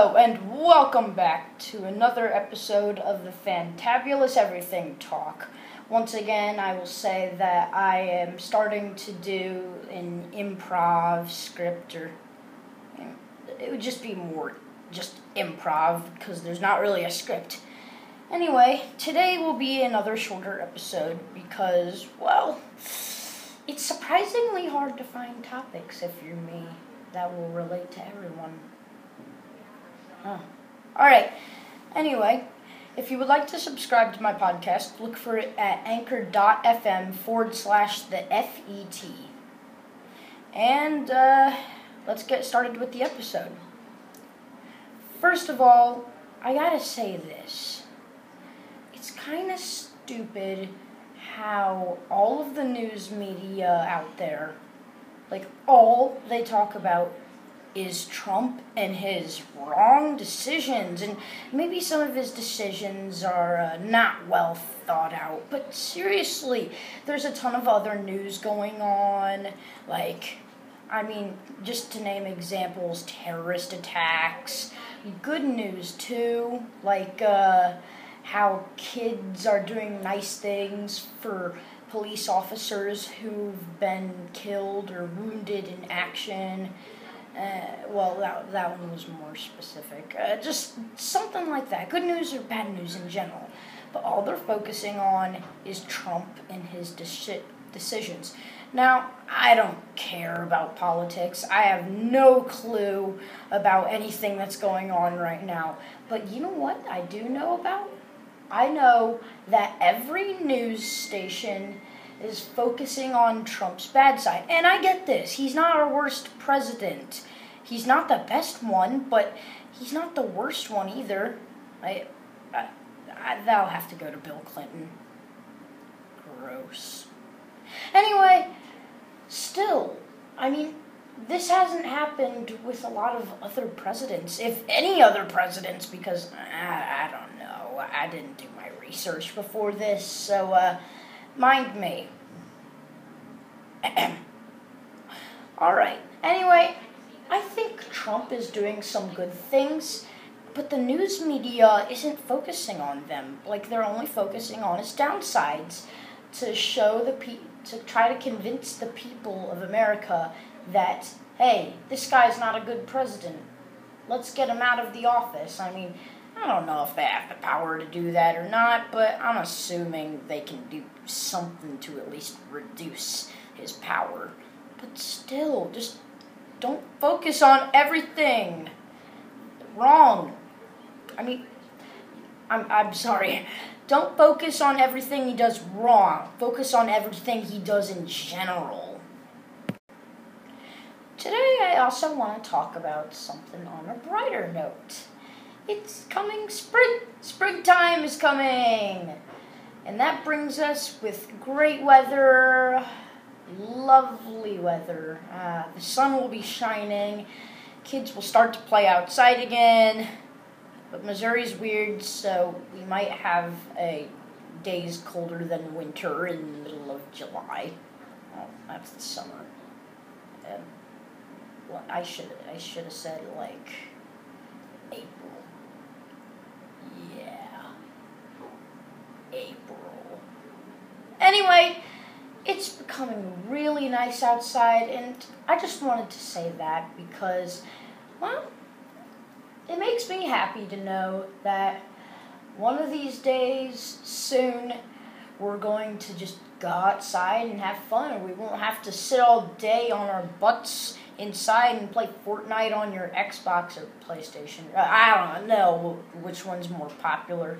Hello, and welcome back to another episode of the Fantabulous Everything Talk. Once again, I will say that I am starting to do an improv script, or it would just be more just improv because there's not really a script. Anyway, today will be another shorter episode because, well, it's surprisingly hard to find topics if you're me that will relate to everyone. Alright, anyway, if you would like to subscribe to my podcast, look for it at anchor.fm forward slash the FET. And uh, let's get started with the episode. First of all, I gotta say this. It's kind of stupid how all of the news media out there, like all they talk about is Trump and his wrong decisions. And maybe some of his decisions are uh, not well thought out. But seriously, there's a ton of other news going on. Like, I mean, just to name examples terrorist attacks. Good news, too. Like, uh, how kids are doing nice things for police officers who've been killed or wounded in action. Uh, well, that, that one was more specific. Uh, just something like that. Good news or bad news in general. But all they're focusing on is Trump and his deci- decisions. Now, I don't care about politics. I have no clue about anything that's going on right now. But you know what I do know about? I know that every news station is focusing on Trump's bad side. And I get this. He's not our worst president. He's not the best one, but he's not the worst one either. I, I, I that'll have to go to Bill Clinton. Gross. Anyway, still, I mean, this hasn't happened with a lot of other presidents, if any other presidents, because I, I don't know. I didn't do my research before this, so uh, mind me. All right. Anyway, I think Trump is doing some good things, but the news media isn't focusing on them. Like they're only focusing on his downsides to show the pe- to try to convince the people of America that hey, this guy's not a good president. Let's get him out of the office. I mean, I don't know if they have the power to do that or not, but I'm assuming they can do something to at least reduce his power. But still, just don't focus on everything. Wrong. I mean, I'm, I'm sorry. Don't focus on everything he does wrong. Focus on everything he does in general. Today, I also want to talk about something on a brighter note. It's coming spring. Springtime is coming. And that brings us with great weather, lovely weather. Uh, the sun will be shining. Kids will start to play outside again. But Missouri's weird, so we might have a days colder than winter in the middle of July. Oh, that's the summer. Um, well, I should I should have said like April. Yeah. April. Anyway, it's becoming really nice outside, and I just wanted to say that because, well, it makes me happy to know that one of these days soon we're going to just go outside and have fun, and we won't have to sit all day on our butts inside and play Fortnite on your Xbox or PlayStation. Uh, I don't know which one's more popular.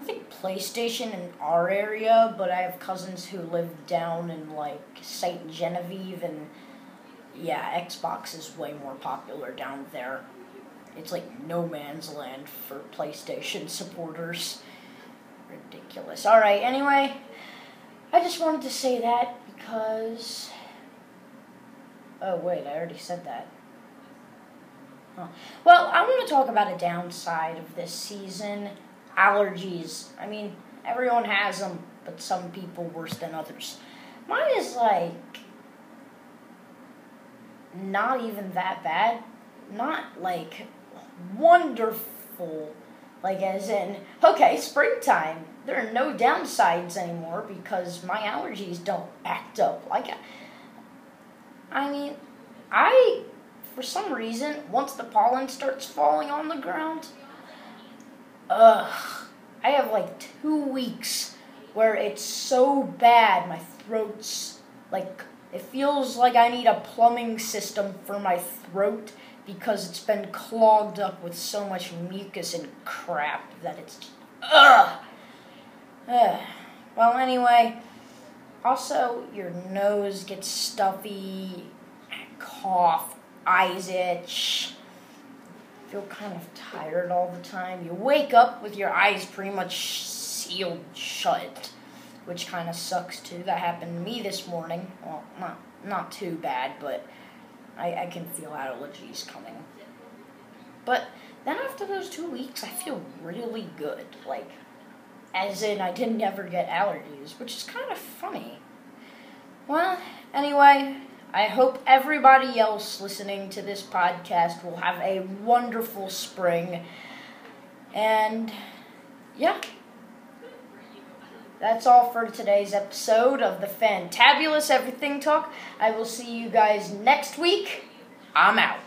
I think PlayStation in our area, but I have cousins who live down in like St. Genevieve, and yeah, Xbox is way more popular down there. It's like no man's land for PlayStation supporters. Ridiculous. Alright, anyway, I just wanted to say that because. Oh, wait, I already said that. Huh. Well, I want to talk about a downside of this season allergies. I mean, everyone has them, but some people worse than others. Mine is like not even that bad. Not like wonderful. Like, as in, okay, springtime. There are no downsides anymore because my allergies don't act up. Like, I mean, I, for some reason, once the pollen starts falling on the ground, ugh, I have like two weeks where it's so bad, my throat's like, it feels like I need a plumbing system for my throat because it's been clogged up with so much mucus and crap that it's ugh. ugh. Well, anyway, also your nose gets stuffy, cough, eyes itch, feel kind of tired all the time. You wake up with your eyes pretty much sealed shut, which kind of sucks too. That happened to me this morning. Well, not not too bad, but I, I can feel allergies coming. But then after those two weeks, I feel really good. Like, as in, I didn't ever get allergies, which is kind of funny. Well, anyway, I hope everybody else listening to this podcast will have a wonderful spring. And, yeah. That's all for today's episode of the Fantabulous Everything Talk. I will see you guys next week. I'm out.